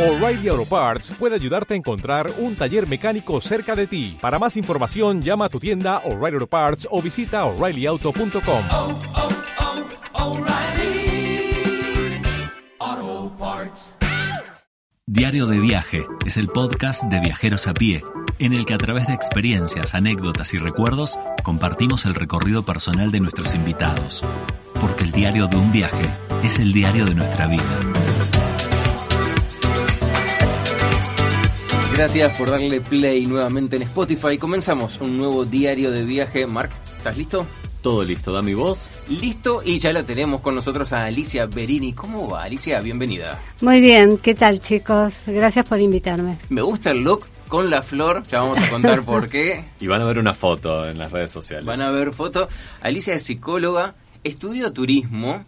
O'Reilly Auto Parts puede ayudarte a encontrar un taller mecánico cerca de ti. Para más información, llama a tu tienda O'Reilly Auto Parts o visita oreillyauto.com. oh, oh, Parts. Diario de Viaje es el podcast de viajeros a pie, en el que a través de experiencias, anécdotas y recuerdos compartimos el recorrido personal de nuestros invitados. Porque el diario de un viaje es el diario de nuestra vida. Gracias por darle play nuevamente en Spotify. Comenzamos un nuevo diario de viaje. Mark, ¿estás listo? Todo listo, da mi voz. Listo y ya la tenemos con nosotros a Alicia Berini. ¿Cómo va, Alicia? Bienvenida. Muy bien, ¿qué tal chicos? Gracias por invitarme. Me gusta el look con la flor, ya vamos a contar por qué. Y van a ver una foto en las redes sociales. Van a ver foto. Alicia es psicóloga, estudió turismo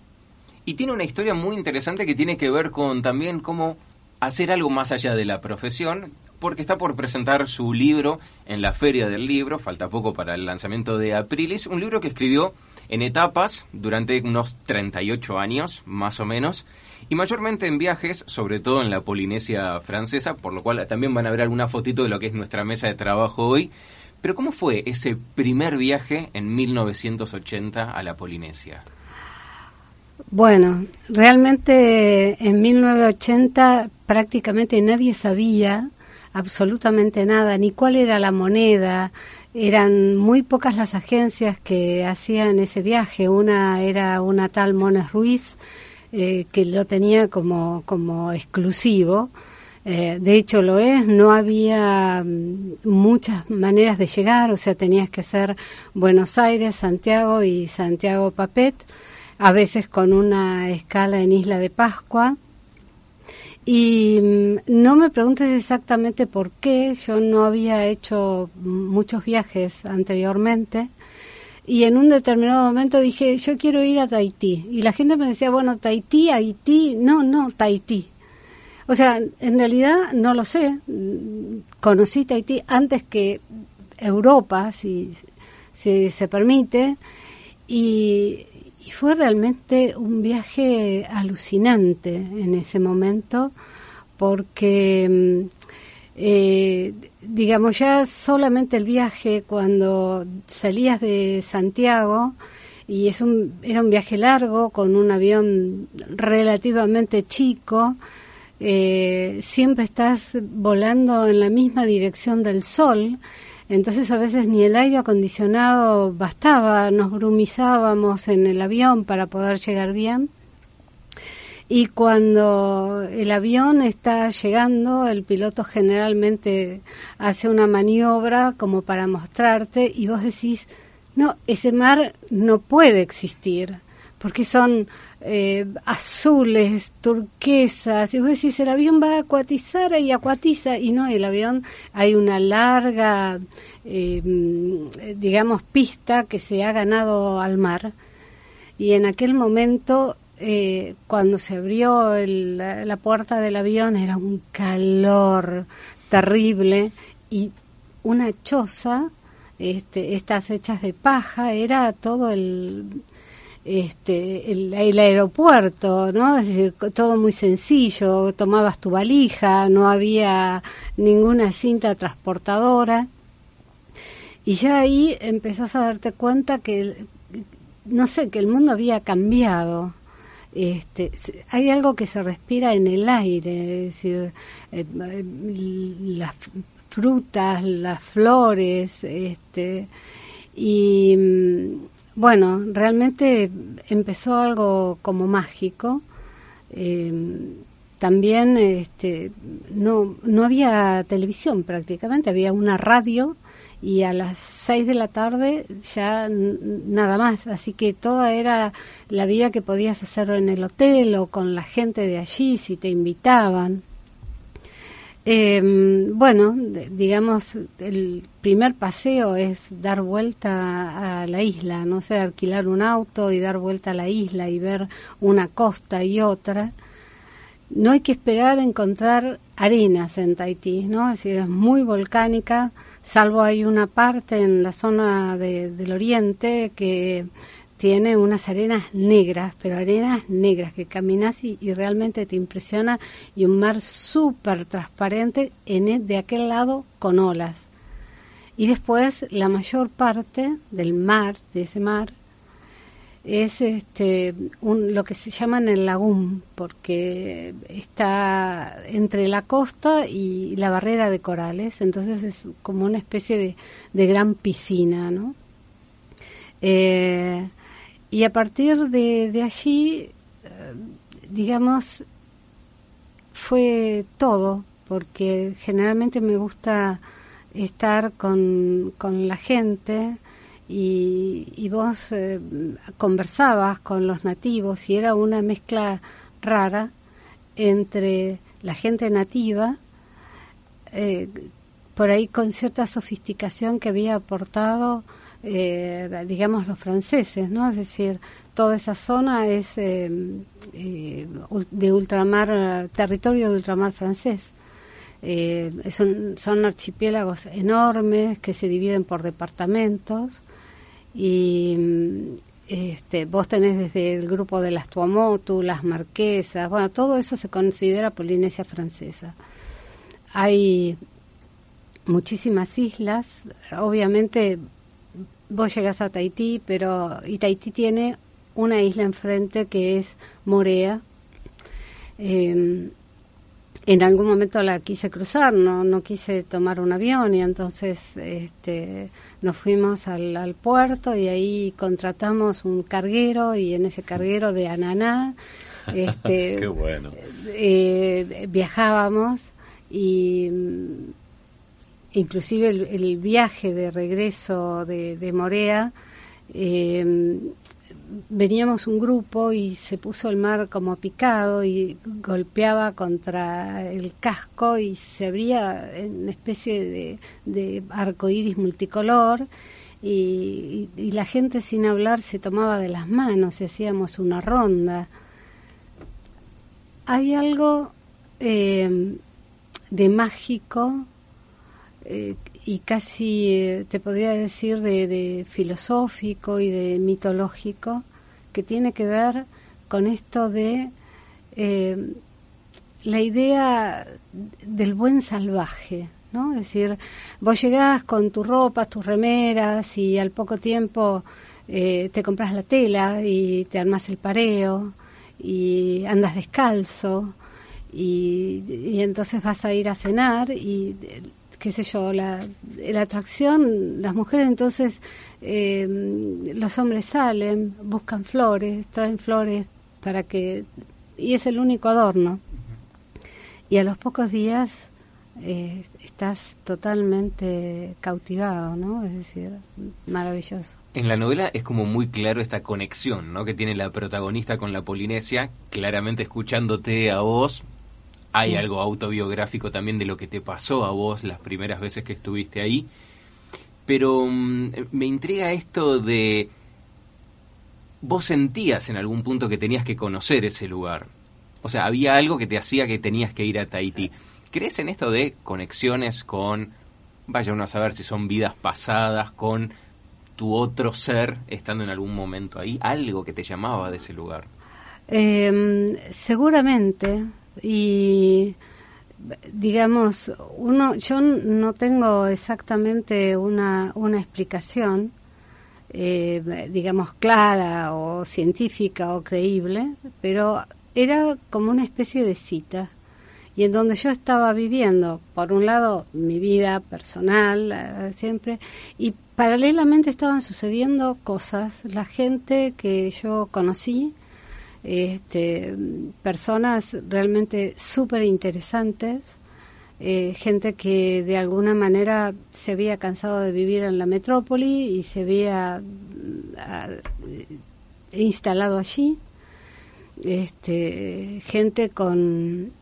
y tiene una historia muy interesante que tiene que ver con también cómo hacer algo más allá de la profesión, porque está por presentar su libro en la Feria del Libro, falta poco para el lanzamiento de Aprilis, un libro que escribió en etapas durante unos 38 años, más o menos, y mayormente en viajes, sobre todo en la Polinesia francesa, por lo cual también van a ver alguna fotito de lo que es nuestra mesa de trabajo hoy. Pero ¿cómo fue ese primer viaje en 1980 a la Polinesia? Bueno, realmente en 1980 prácticamente nadie sabía absolutamente nada, ni cuál era la moneda. Eran muy pocas las agencias que hacían ese viaje. Una era una tal Mones Ruiz, eh, que lo tenía como, como exclusivo. Eh, de hecho lo es, no había mm, muchas maneras de llegar, o sea, tenías que hacer Buenos Aires, Santiago y Santiago Papet, a veces con una escala en Isla de Pascua. Y mm, no me preguntes exactamente por qué, yo no había hecho muchos viajes anteriormente. Y en un determinado momento dije, yo quiero ir a Tahití. Y la gente me decía, bueno, Tahití, Haití, no, no, Tahití. O sea, en realidad no lo sé. Conocí Tahití antes que Europa, si, si se permite, y, y fue realmente un viaje alucinante en ese momento, porque, eh, digamos, ya solamente el viaje cuando salías de Santiago, y es un, era un viaje largo con un avión relativamente chico, eh, siempre estás volando en la misma dirección del sol, entonces a veces ni el aire acondicionado bastaba, nos brumizábamos en el avión para poder llegar bien. Y cuando el avión está llegando, el piloto generalmente hace una maniobra como para mostrarte y vos decís, no, ese mar no puede existir, porque son eh, azules, turquesas, y vos decís, el avión va a acuatizar y acuatiza, y no, el avión hay una larga, eh, digamos, pista que se ha ganado al mar, y en aquel momento, eh, cuando se abrió la puerta del avión, era un calor terrible, y una choza, este, estas hechas de paja, era todo el este, el, aeropuerto, ¿no? Es decir, todo muy sencillo, tomabas tu valija, no había ninguna cinta transportadora. Y ya ahí empezás a darte cuenta que, no sé, que el mundo había cambiado. Este, hay algo que se respira en el aire, es decir, eh, las frutas, las flores, este, y bueno, realmente empezó algo como mágico. Eh, también este, no, no había televisión prácticamente, había una radio y a las seis de la tarde ya nada más. Así que toda era la vida que podías hacer en el hotel o con la gente de allí si te invitaban. Eh, bueno, digamos, el primer paseo es dar vuelta a la isla, no sé, alquilar un auto y dar vuelta a la isla y ver una costa y otra. No hay que esperar encontrar arenas en Tahití, ¿no? Es decir, es muy volcánica, salvo hay una parte en la zona de, del oriente que tiene unas arenas negras, pero arenas negras que caminas y, realmente te impresiona y un mar súper transparente en e- de aquel lado con olas. Y después la mayor parte del mar, de ese mar, es este un, lo que se llaman el lagún, porque está entre la costa y la barrera de corales, entonces es como una especie de, de gran piscina, ¿no? Eh, y a partir de, de allí, eh, digamos, fue todo, porque generalmente me gusta estar con, con la gente y, y vos eh, conversabas con los nativos y era una mezcla rara entre la gente nativa, eh, por ahí con cierta sofisticación que había aportado, eh, digamos, los franceses, ¿no? Es decir, toda esa zona es eh, eh, de ultramar, territorio de ultramar francés. Son archipiélagos enormes que se dividen por departamentos y este, vos tenés desde el grupo de las Tuamotu, las Marquesas, bueno, todo eso se considera Polinesia francesa. Hay muchísimas islas, obviamente vos llegás a Tahití, pero y Tahití tiene una isla enfrente que es Morea. Eh, en algún momento la quise cruzar, no, no quise tomar un avión y entonces este, nos fuimos al, al puerto y ahí contratamos un carguero y en ese carguero de ananá este, Qué bueno. eh, viajábamos y inclusive el, el viaje de regreso de, Morea eh, veníamos un grupo y se puso el mar como picado y golpeaba contra el casco y se abría una especie de, arco iris multicolor y, y- y la gente sin hablar se tomaba de las manos y hacíamos una ronda. Hay algo eh, de mágico eh, y casi eh, te podría decir de, de filosófico y de mitológico que tiene que ver con esto de eh, la idea del buen salvaje, ¿no? Es decir, vos llegás con tu ropa, tus remeras y al poco tiempo eh, te compras la tela y te armas el pareo y andas descalzo y, y entonces vas a ir a cenar y qué sé yo, la, la atracción, las mujeres entonces, eh, los hombres salen, buscan flores, traen flores para que, y es el único adorno. Y a los pocos días eh, estás totalmente cautivado, ¿no? Es decir, maravilloso. En la novela es como muy claro esta conexión ¿no? que tiene la protagonista con la Polinesia, claramente escuchándote a vos. Hay algo autobiográfico también de lo que te pasó a vos las primeras veces que estuviste ahí. Pero mm, me intriga esto de... Vos sentías en algún punto que tenías que conocer ese lugar. O sea, había algo que te hacía que tenías que ir a Tahití. ¿Crees en esto de conexiones con, vaya uno a saber si son vidas pasadas, con tu otro ser estando en algún momento ahí? Algo que te llamaba de ese lugar. Eh, seguramente, y digamos, uno, yo no tengo exactamente una, una explicación, eh, digamos, clara o científica o creíble, pero era como una especie de cita. Y en donde yo estaba viviendo, por un lado, mi vida personal, siempre, y paralelamente estaban sucediendo cosas. La gente que yo conocí, este, personas realmente súper interesantes, eh, gente que de alguna manera se había cansado de vivir en la metrópoli y se había mm, eh, instalado allí, este, gente con,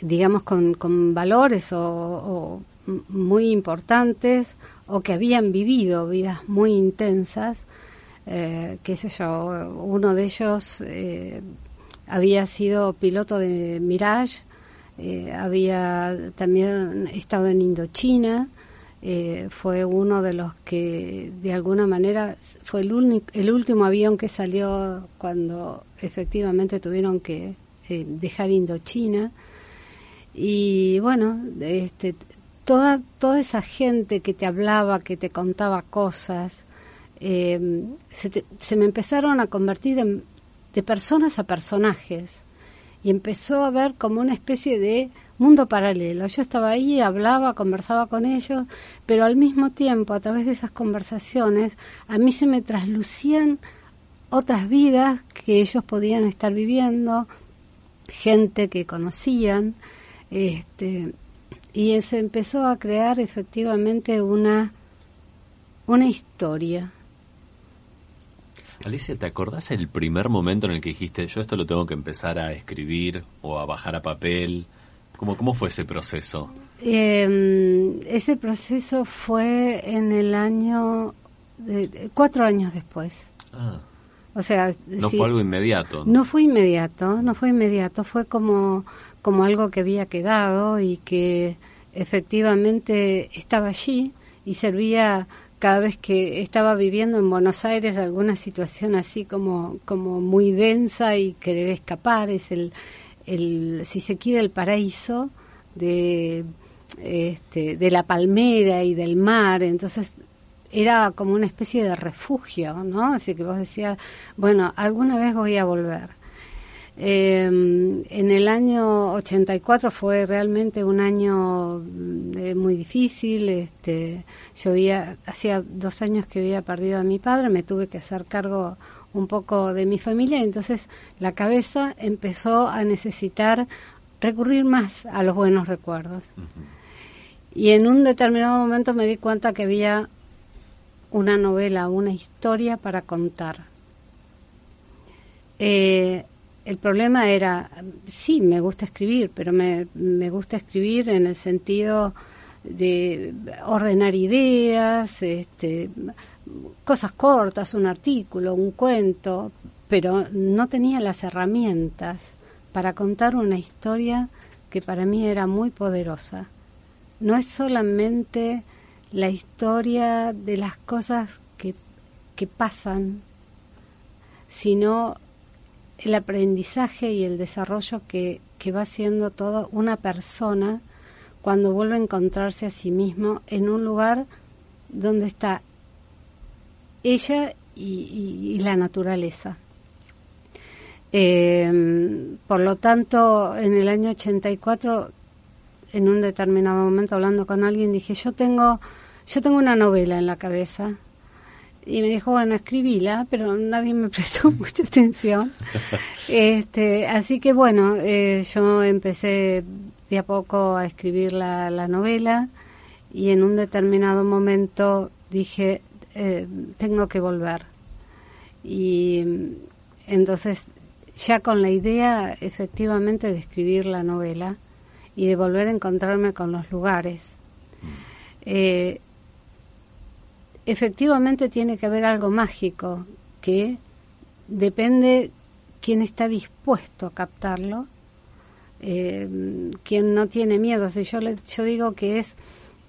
digamos, con, con valores o, muy importantes o que habían vivido vidas muy intensas eh, qué sé yo, uno de ellos eh, había sido piloto de Mirage, eh, había también estado en Indochina, fue uno de los que de alguna manera fue el, único, el último avión que salió cuando efectivamente tuvieron que dejar Indochina. Y bueno este toda toda esa gente que te hablaba que te contaba cosas eh, se, te- se me empezaron a convertir en, de personas a personajes y empezó a ver como una especie de mundo paralelo. Yo estaba ahí, hablaba, conversaba con ellos, pero al mismo tiempo, a través de esas conversaciones, a mí se me traslucían otras vidas que ellos podían estar viviendo, gente que conocían, este, y se empezó a crear efectivamente una, una historia. Alicia, ¿te acordás el primer momento en el que dijiste, yo esto lo tengo que empezar a escribir o a bajar a papel? ¿Cómo, cómo fue ese proceso? Eh, ese proceso fue en el año, de- cuatro años después. Ah, O sea, no sí, fue algo inmediato. no fue inmediato, no fue inmediato, fue como, como algo que había quedado y que efectivamente estaba allí y servía cada vez que estaba viviendo en Buenos Aires alguna situación así como, como muy densa y querer escapar, es el, si se quiere, el paraíso de, este, de la palmera y del mar, entonces era como una especie de refugio, ¿no? Así que vos decías, bueno, alguna vez voy a volver. Eh, en el año 84 fue realmente un año mm, eh, muy difícil. Este, yo había, hacía dos años que había perdido a mi padre, me tuve que hacer cargo un poco de mi familia y entonces la cabeza empezó a necesitar recurrir más a los buenos recuerdos. Y en un determinado momento me di cuenta que había una novela, una historia para contar. Eh, el problema era, sí, me gusta escribir, pero me, me gusta escribir en el sentido de ordenar ideas, este, cosas cortas, un artículo, un cuento, pero no tenía las herramientas para contar una historia que para mí era muy poderosa. No es solamente la historia de las cosas que, que pasan, sino el aprendizaje y el desarrollo que, que va haciendo toda una persona cuando vuelve a encontrarse a sí mismo en un lugar donde está ella y, y- la naturaleza. Eh, por lo tanto, en el año 84, en un determinado momento hablando con alguien, dije, yo tengo, yo tengo una novela en la cabeza. Y me dijo, bueno, escribíla, pero nadie me prestó mucha atención. este, así que bueno, eh, yo empecé de a poco a escribir la, la novela y en un determinado momento dije, eh, tengo que volver. Y mm, entonces, ya con la idea efectivamente de escribir la novela y de volver a encontrarme con los lugares, eh, efectivamente tiene que haber algo mágico que depende quién está dispuesto a captarlo, eh, quien no tiene miedo. O sea, yo, le- yo digo que es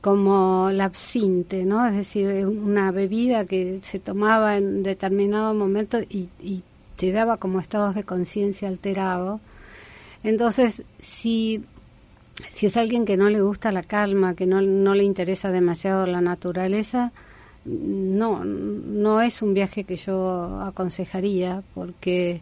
como la absinte, ¿no? Es decir, una bebida que se tomaba en determinado momento y, y te daba como estados de conciencia alterado. Entonces, si, si es alguien que no le gusta la calma, que no, no le interesa demasiado la naturaleza, no, no es un viaje que yo aconsejaría porque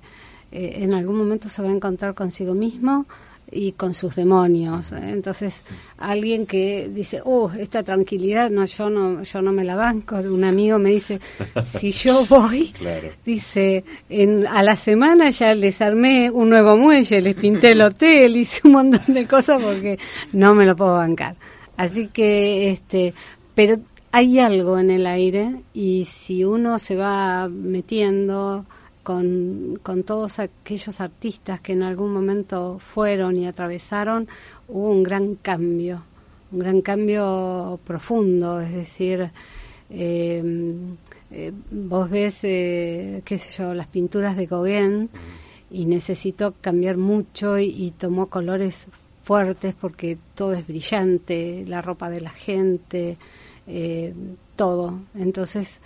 eh, en algún momento se va a encontrar consigo mismo y con sus demonios. Entonces, alguien que dice, oh, esta tranquilidad, no, yo no, yo no me la banco. Un amigo me dice, si yo voy, Claro. dice, en, a la semana ya les armé un nuevo muelle, les pinté el hotel, hice un montón de cosas porque no me lo puedo bancar. Así que, este, pero hay algo en el aire y si uno se va metiendo con, con todos aquellos artistas que en algún momento fueron y atravesaron, hubo un gran cambio, un gran cambio profundo, es decir, eh, eh, vos ves, eh, qué sé yo, las pinturas de Gauguin y necesitó cambiar mucho y tomó colores fuertes porque todo es brillante, la ropa de la gente, eh, todo. Entonces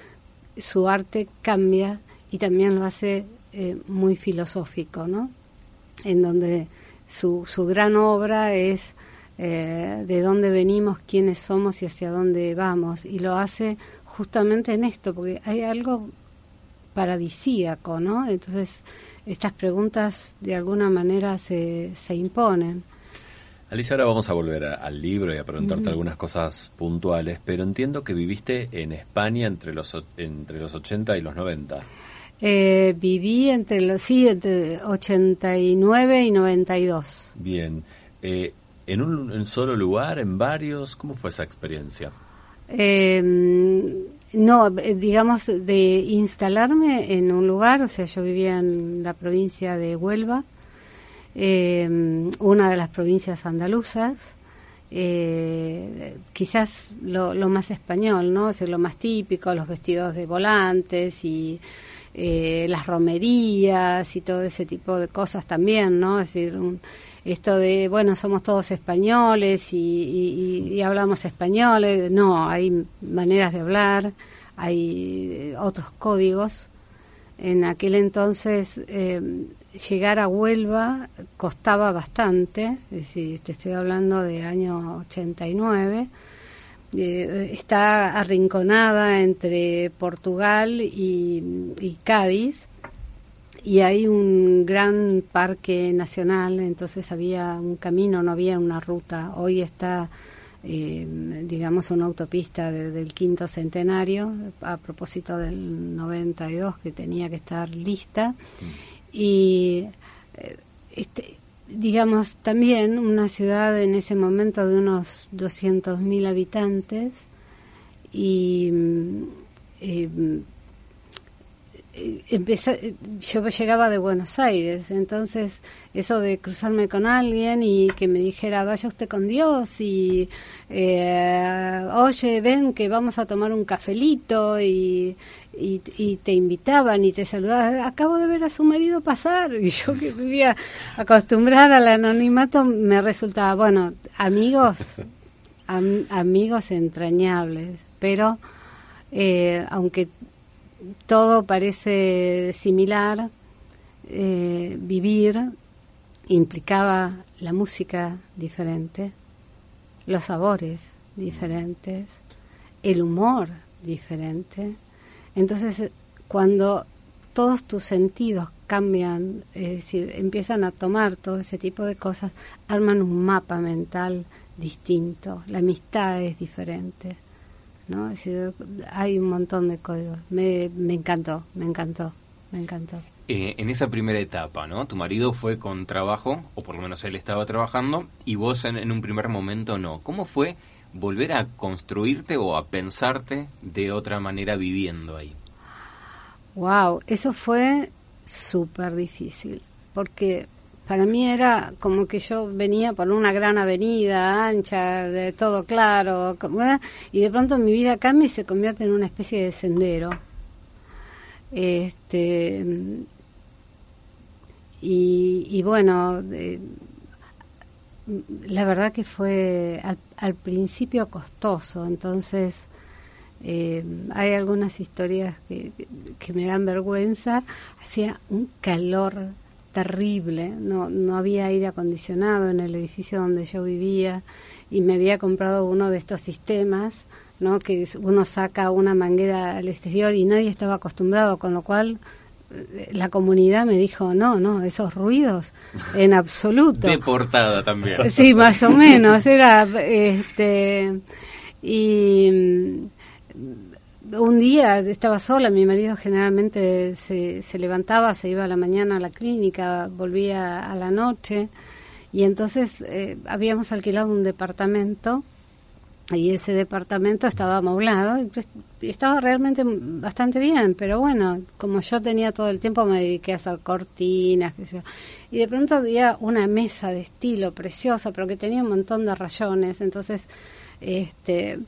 su arte cambia y también lo hace eh, muy filosófico, ¿no? En donde su, su gran obra es eh, de dónde venimos, quiénes somos y hacia dónde vamos. Y lo hace justamente en esto, porque hay algo paradisíaco, ¿no? Entonces, estas preguntas de alguna manera se, se imponen. Alicia, ahora vamos a volver a- al libro y a preguntarte algunas cosas puntuales, pero entiendo que viviste en España entre los, entre los 80 y los 90. Eh, viví entre los, sí, entre 89 y 92. Bien. Eh, ¿En un en solo lugar, en varios? ¿Cómo fue esa experiencia? Eh, no, digamos, de instalarme en un lugar, o sea, yo vivía en la provincia de Huelva, eh, una de las provincias andaluzas, eh, quizás lo, más español, ¿no? O sea, lo más típico, los vestidos de volantes y eh, las romerías y todo ese tipo de cosas también, ¿no? Es decir, un- esto de, bueno, somos todos españoles y, hablamos españoles, no, hay maneras de hablar, hay otros códigos. En aquel entonces eh, llegar a Huelva costaba bastante, es decir, te estoy hablando de año 89. Eh, está arrinconada entre Portugal y, Cádiz y hay un gran parque nacional, entonces había un camino, no había una ruta. Hoy está, eh, digamos, una autopista de- del quinto centenario, a propósito del 92, que tenía que estar lista. Y, eh, este, digamos, también una ciudad en ese momento de unos 200.000 habitantes y... mm, eh, empecé, yo llegaba de Buenos Aires, entonces eso de cruzarme con alguien y que me dijera vaya usted con Dios y eh, oye ven que vamos a tomar un cafelito y, y, te invitaban y te saludaban, acabo de ver a su marido pasar y yo que vivía acostumbrada al anonimato me resultaba, bueno, amigos, am- amigos entrañables, pero eh, aunque todo parece similar, eh, vivir implicaba la música diferente, los sabores diferentes, el humor diferente. Entonces, cuando todos tus sentidos cambian, es decir, empiezan a tomar todo ese tipo de cosas, arman un mapa mental distinto, la amistad es diferente. ¿No? Es decir, hay un montón de códigos. Me, me encantó, me encantó, me encantó. Eh, en esa primera etapa, ¿no? Tu marido fue con trabajo, o por lo menos él estaba trabajando, y vos en, en un primer momento no. ¿Cómo fue volver a construirte o a pensarte de otra manera viviendo ahí? Wow, eso fue súper difícil, porque para mí era como que yo venía por una gran avenida ancha, de todo claro, ¿eh? y de pronto mi vida cambia y se convierte en una especie de sendero. Este, y, bueno, la verdad que fue al, principio costoso, entonces eh, hay algunas historias que me dan vergüenza. Hacía un calor terrible, no, no había aire acondicionado en el edificio donde yo vivía y me había comprado uno de estos sistemas, ¿no? que uno saca una manguera al exterior y nadie estaba acostumbrado, con lo cual eh, la comunidad me dijo, no, no, esos ruidos en absoluto. Deportada también. Sí, más o menos. Era, este, y un día estaba sola, mi marido generalmente se, se levantaba, se iba a la mañana a la clínica, volvía a la noche, y entonces eh, habíamos alquilado un departamento y ese departamento estaba amoblado y pues, estaba realmente bastante bien, pero bueno, como yo tenía todo el tiempo me dediqué a hacer cortinas, qué sé yo. Y de pronto había una mesa de estilo preciosa, pero que tenía un montón de rayones, entonces este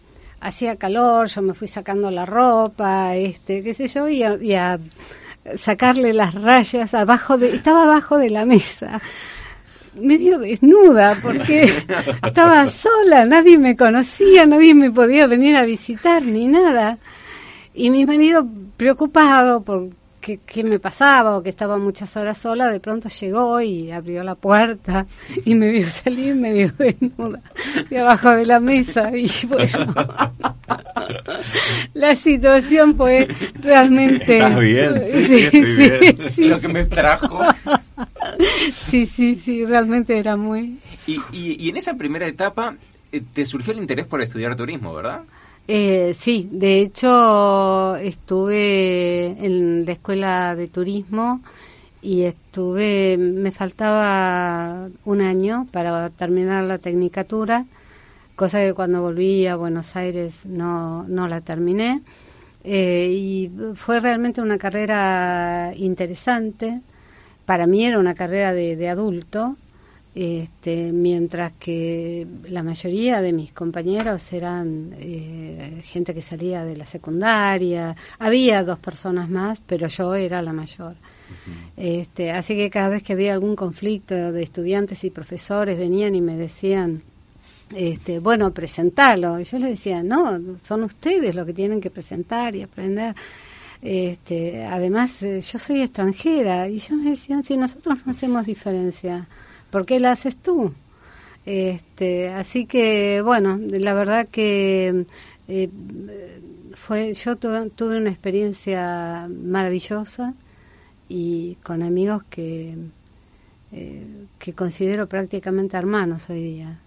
hacía calor, yo me fui sacando la ropa, este, qué sé yo, y a, y a sacarle las rayas abajo de estaba abajo de la mesa medio desnuda porque estaba sola, nadie me conocía, nadie me podía venir a visitar ni nada. Y mi marido, preocupado por qué, qué me pasaba o que estaba muchas horas sola, de pronto llegó y abrió la puerta y me vio salir medio desnuda de abajo de la mesa. Y bueno, la situación fue realmente... ¿Estás bien? Sí, sí, estoy bien. sí, Lo que me trajo. sí, sí, sí, realmente era muy... Y, y, y en esa primera etapa eh, te surgió el interés por estudiar turismo, ¿verdad? Eh, sí, de hecho estuve en la escuela de turismo y estuve, me faltaba un año para terminar la tecnicatura, cosa que cuando volví a Buenos Aires no, no la terminé. Eh, y fue realmente una carrera interesante. Para mí era una carrera de, de adulto, este, mientras que la mayoría de mis compañeros eran eh, gente que salía de la secundaria. Había dos personas más, pero yo era la mayor. este, así que cada vez que había algún conflicto de estudiantes y profesores venían y me decían, este, bueno, presentalo. Y yo les decía, no, son ustedes los que tienen que presentar y aprender. Este, además, eh, yo soy extranjera y yo me decían, si nosotros no hacemos diferencia, ¿por qué la haces tú? Este, así que, bueno, la verdad que eh, fue, yo tuve, tuve una experiencia maravillosa y con amigos que, eh, que considero prácticamente hermanos hoy día.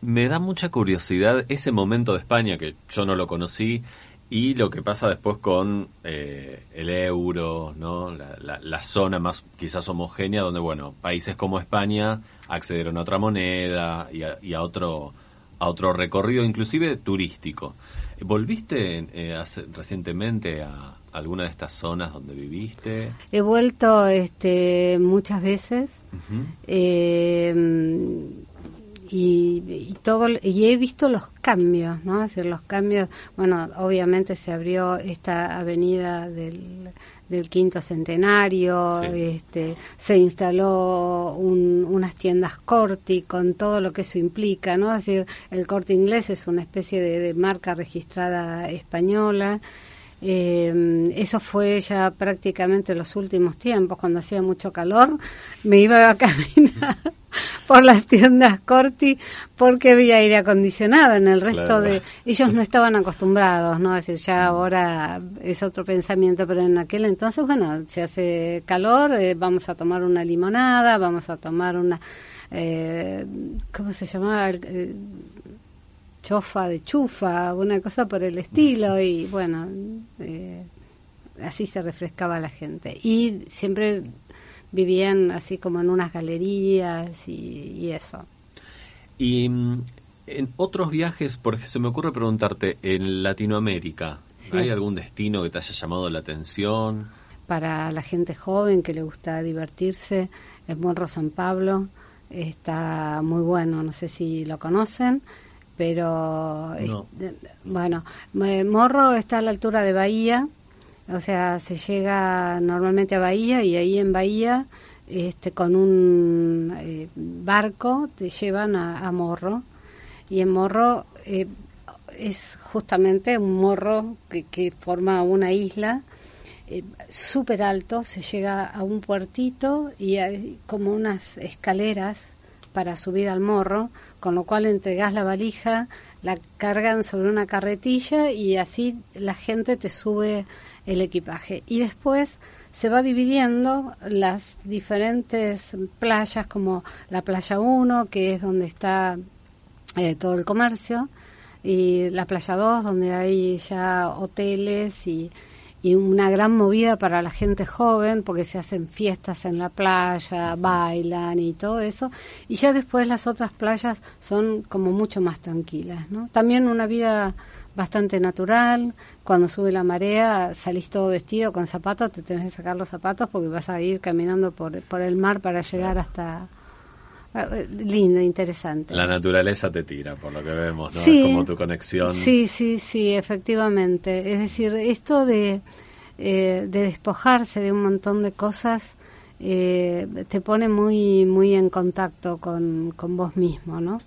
Me da mucha curiosidad ese momento de España que yo no lo conocí y lo que pasa después con eh, el euro, ¿no? La, la- la zona más quizás homogénea donde, bueno, países como España accedieron a otra moneda y a, y a otro a otro recorrido, inclusive turístico. ¿Volviste eh, hace- recientemente a alguna de estas zonas donde viviste? He vuelto este, muchas veces eh, y, y todo y he visto los cambios, ¿no? Es decir, los cambios. Bueno, obviamente se abrió esta avenida del del quinto centenario, Sí. este, se instaló un- unas tiendas Corti con todo lo que eso implica, ¿no? Es decir, el Corte Inglés es una especie de, de marca registrada española. Eh, eso fue ya prácticamente los últimos tiempos, cuando hacía mucho calor, me iba a caminar por las tiendas Corti porque había aire acondicionado. En el resto Claro. de ellos no estaban acostumbrados, ¿no? Es decir, ya ahora es otro pensamiento, pero en aquel entonces, bueno, se hace calor, eh, vamos a tomar una limonada, vamos a tomar una, eh, ¿cómo se llamaba? Eh, chofa de chufa, una cosa por el estilo, y bueno, eh, así se refrescaba la gente. Y siempre vivían así como en unas galerías y, y eso. Y mm, en otros viajes, porque se me ocurre preguntarte, en Latinoamérica, Sí. ¿hay algún destino que te haya llamado la atención? Para la gente joven que le gusta divertirse, el Morro San Pablo está muy bueno, no sé si lo conocen, pero No. bueno, eh, Morro está a la altura de Bahía, o sea, se llega normalmente a Bahía y ahí en Bahía este, con un eh, barco te llevan a, a Morro y en Morro eh, es justamente un morro que, que forma una isla eh, súper alto, se llega a un puertito y hay como unas escaleras para subir al morro, con lo cual entregas la valija, la cargan sobre una carretilla y así la gente te sube el equipaje. Y después se va dividiendo las diferentes playas, como la playa 1, que es donde está eh, todo el comercio, y la playa 2, donde hay ya hoteles y, y una gran movida para la gente joven, porque se hacen fiestas en la playa, bailan y todo eso. Y ya después las otras playas son como mucho más tranquilas, ¿no? También una vida bastante natural. Cuando sube la marea, salís todo vestido con zapatos, te tenés que sacar los zapatos porque vas a ir caminando por, por el mar para llegar hasta... eh, Lindo, interesante. La naturaleza te tira, por lo que vemos, ¿no? Sí. Es como tu conexión. Sí, sí, sí, efectivamente. Es decir, esto de, eh, de despojarse de un montón de cosas eh, te pone muy, muy en contacto con, con vos mismo, ¿no?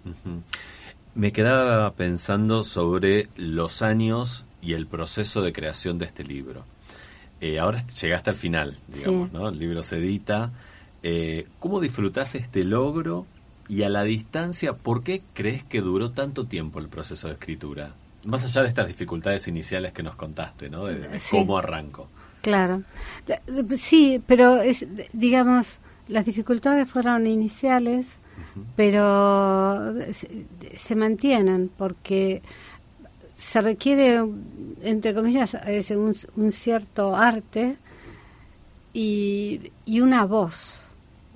Me quedaba pensando sobre los años y el proceso de creación de este libro. Eh, ahora llegaste al final, digamos, Sí. ¿no? El libro se edita. Eh, ¿Cómo disfrutás este logro y a la distancia, por qué crees que duró tanto tiempo el proceso de escritura? Más allá de estas dificultades iniciales que nos contaste, ¿no? De, de Sí. cómo arranco. Claro. Sí, pero es, digamos, las dificultades fueron iniciales, pero se, se mantienen porque se requiere, entre comillas, es un, un cierto arte y, y una voz.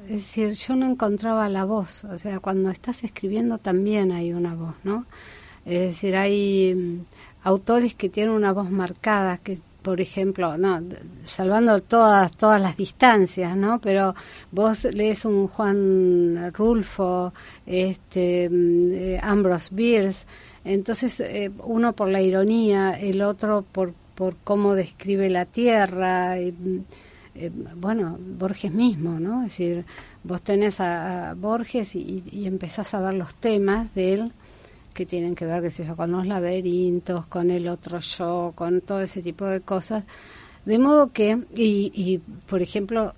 Es decir, yo no encontraba la voz. O sea, cuando estás escribiendo también hay una voz, ¿no? Es decir, hay mm, autores que tienen una voz marcada, que por ejemplo, no, salvando todas todas las distancias, ¿no? Pero vos lees un Juan Rulfo, este mm, eh, Ambrose Bierce, entonces eh, uno por la ironía, el otro por por cómo describe la tierra, y, mm, eh, bueno, Borges mismo, ¿no? Es decir, vos tenés a, Borges y, empezás a ver los temas de él que tienen que ver, qué sé yo, con los laberintos, con el otro yo, con todo ese tipo de cosas. De modo que, y, y por ejemplo,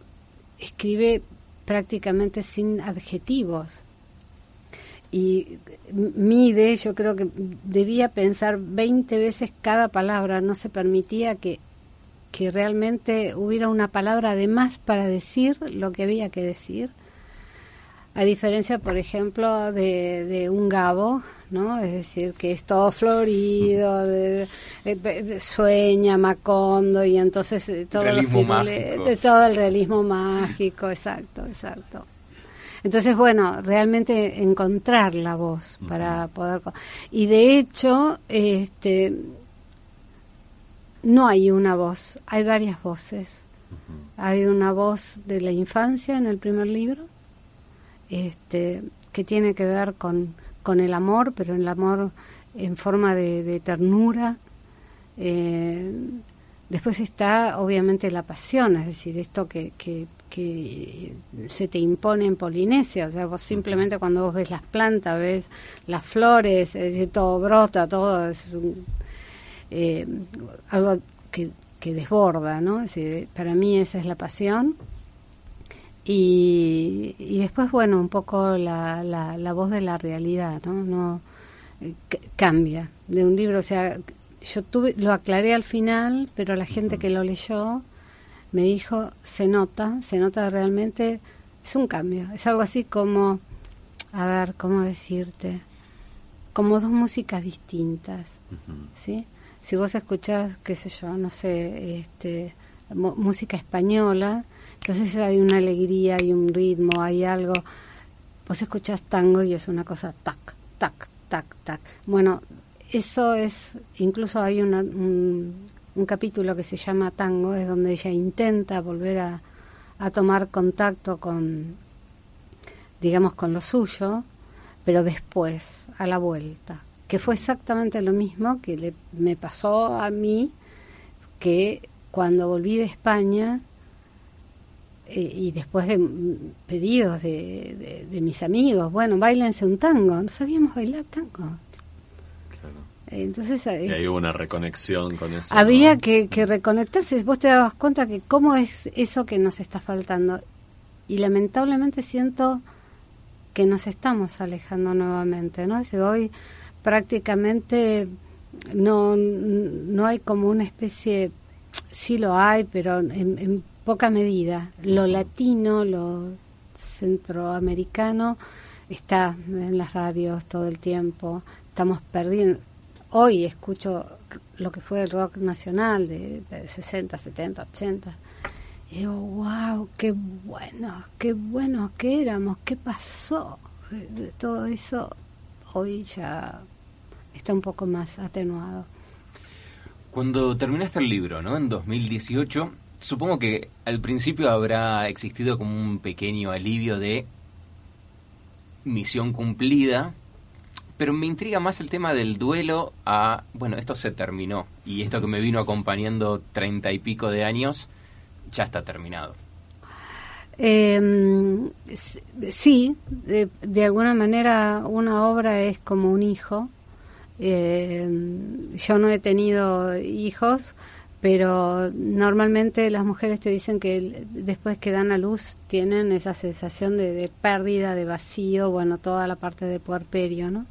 escribe prácticamente sin adjetivos. Y mide, yo creo que debía pensar 20 veces cada palabra, no se permitía que, que realmente hubiera una palabra de más para decir lo que había que decir. A diferencia, por ejemplo, de, de un Gabo, ¿no? Es decir, que es todo florido, de, de- sueña, macondo, y entonces eh, todo lo Realismo de todo el realismo mágico, exacto, exacto. Entonces, bueno, realmente encontrar la voz para poder... Y de hecho, este, no hay una voz, hay varias voces. Hay una voz de la infancia en el primer libro, este, que tiene que ver con, con el amor, pero el amor en forma de, de ternura. Eh, después está obviamente la pasión, es decir, esto que, que, que se te impone en Polinesia, o sea, vos simplemente cuando vos ves las plantas, ves las flores, es decir, todo brota, todo es un- eh, algo que, que desborda, ¿no? Es decir, para mí esa es la pasión. Y, y después, bueno, un poco la, la, la voz de la realidad, ¿no? no eh, cambia de un libro, o sea, yo tuve, lo aclaré al final, pero la gente que lo leyó me dijo, se nota, se nota realmente, es un cambio, es algo así como, a ver, ¿cómo decirte? Como dos músicas distintas. ¿sí? Si vos escuchás, qué sé yo, no sé, este, música española, entonces hay una alegría, hay un ritmo, hay algo. Vos escuchás tango y es una cosa tac, tac, tac, tac. Bueno, eso es, incluso hay una- un, un capítulo que se llama Tango, es donde ella intenta volver a, a tomar contacto con, digamos, con lo suyo, pero después, a la vuelta, que fue exactamente lo mismo que le, me pasó a mí, que cuando volví de España, eh, y después de pedidos de, de- de mis amigos, bueno, bailense un tango, no sabíamos bailar tango. Claro. Entonces, eh, Y ahí hubo una reconexión con eso. había ¿no? que, que reconectarse. Vos te dabas cuenta que cómo es eso que nos está faltando. Y lamentablemente siento que nos estamos alejando nuevamente, ¿no? Es decir, hoy prácticamente no, no hay como una especie, sí lo hay, pero en, en poca medida. Lo latino, lo centroamericano está en las radios todo el tiempo. Estamos perdiendo. Hoy escucho lo que fue el rock nacional de, de 60, 70, 80. Y digo, wow, qué bueno, qué buenos que éramos, qué pasó. Todo eso hoy ya está un poco más atenuado. Cuando terminaste el libro, ¿no? En 2018, supongo que al principio habrá existido como un pequeño alivio de misión cumplida, pero me intriga más el tema del duelo a, bueno, esto se terminó y esto que me vino acompañando treinta y pico de años ya está terminado. Eh, s- sí, de, de alguna manera una obra es como un hijo. Eh, yo no he tenido hijos, pero normalmente las mujeres te dicen que después que dan a luz tienen esa sensación de, pérdida, de vacío, bueno, toda la parte de puerperio, ¿no?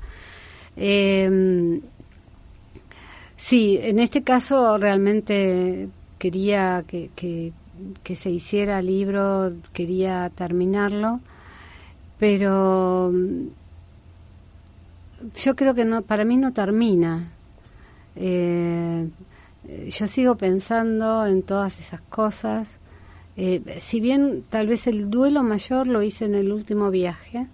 Eh, Sí, en este caso realmente quería que, que, que se hiciera el libro, quería terminarlo, pero yo creo que no, para mí no termina. Eh, yo sigo pensando en todas esas cosas. Eh, si bien tal vez el duelo mayor lo hice en el último viaje,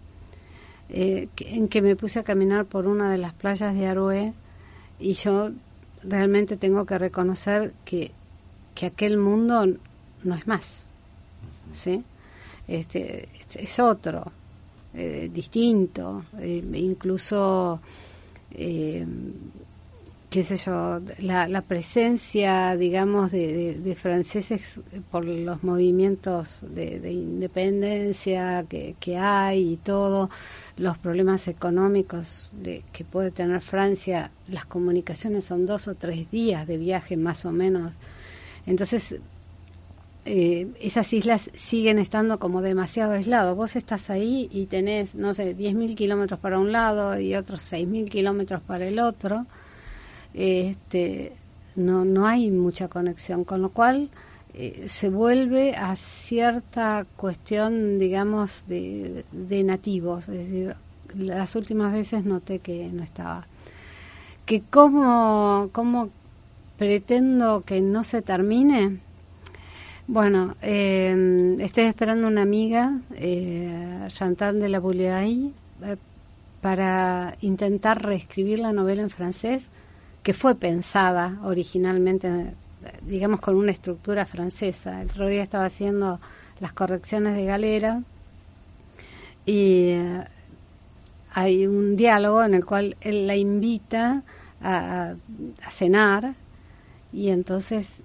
eh, en que me puse a caminar por una de las playas de Arué y yo realmente tengo que reconocer que, que aquel mundo no es más, ¿sí? Este, es- es otro, eh, distinto, eh, incluso, eh, qué sé yo, la, la presencia, digamos, de, de- franceses por los movimientos de, de independencia que, que hay y todo, los problemas económicos que puede tener Francia, las comunicaciones son dos o tres días de viaje más o menos. Entonces, eh, esas islas siguen estando como demasiado aislados. Vos estás ahí y tenés, no sé, 10.000 kilómetros para un lado y otros 6.000 kilómetros para el otro. Este, no, no hay mucha conexión, con lo cual eh, se vuelve a cierta cuestión, digamos, de, nativos. Es decir, las últimas veces noté que no estaba. Que cómo, cómo pretendo que no se termine. Bueno, eh, estoy esperando una amiga, eh, Chantal de la Boulerie, eh, para intentar reescribir la novela en francés, que fue pensada originalmente, digamos, con una estructura francesa. El otro día estaba haciendo las correcciones de Galera y eh, hay un diálogo en el cual él la invita a cenar y entonces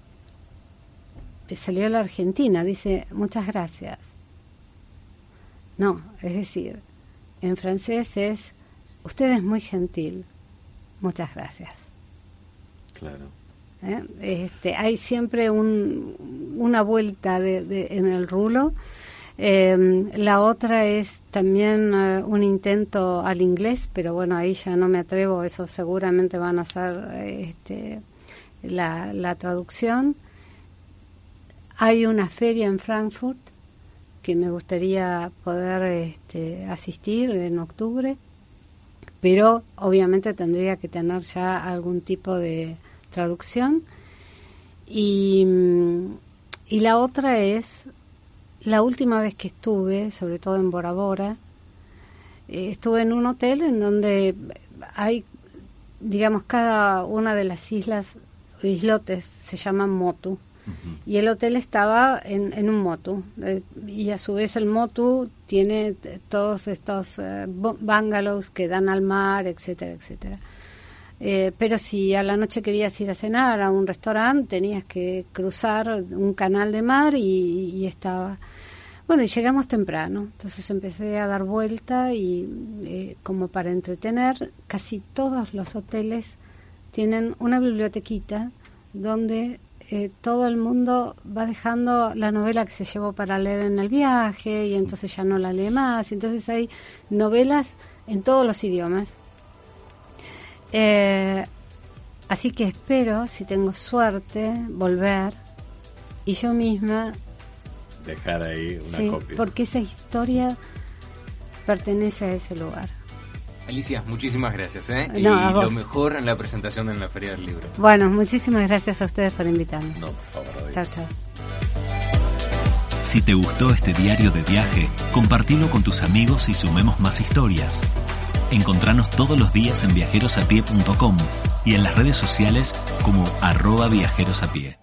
le salió a la Argentina, dice muchas gracias. No, es decir, en francés es usted es muy gentil, muchas gracias. Claro. ¿eh? Este, hay siempre un, una vuelta de, de- en el rulo. Eh, la otra es también eh, un intento al inglés, pero bueno, ahí ya no me atrevo, eso seguramente van a hacer este, la, la traducción. Hay una feria en Frankfurt que me gustaría poder este, asistir en octubre, pero obviamente tendría que tener ya algún tipo de traducción. Y, mm, la otra es, la última vez que estuve, sobre todo en Bora Bora, eh, estuve en un hotel en donde hay, digamos, cada una de las islas, islotes, se llaman motu. Y el hotel estaba en, en un motu. eh, y a su vez el motu tiene todos estos eh, bu- bungalows que dan al mar, etcétera, etcétera. Eh, pero si a la noche querías ir a cenar a un restaurante, tenías que cruzar un canal de mar y, y estaba. Bueno, y llegamos temprano, entonces empecé a dar vuelta y eh, como para entretener, casi todos los hoteles tienen una bibliotequita donde eh, todo el mundo va dejando la novela que se llevó para leer en el viaje y entonces ya no la lee más. Entonces hay novelas en todos los idiomas. Eh, así que espero, si tengo suerte, volver y yo misma, Dejar ahí una sí, copia. porque esa historia pertenece a ese lugar. Alicia, muchísimas gracias. ¿eh? No, y a lo mejor en la presentación en la Feria del Libro. Bueno, muchísimas gracias a ustedes por invitarme. No, por favor, Chao. Si te gustó este diario de viaje, compartilo con tus amigos y sumemos más historias. Encontranos todos los días en viajerosapie.com y en las redes sociales como arroba viajerosapie.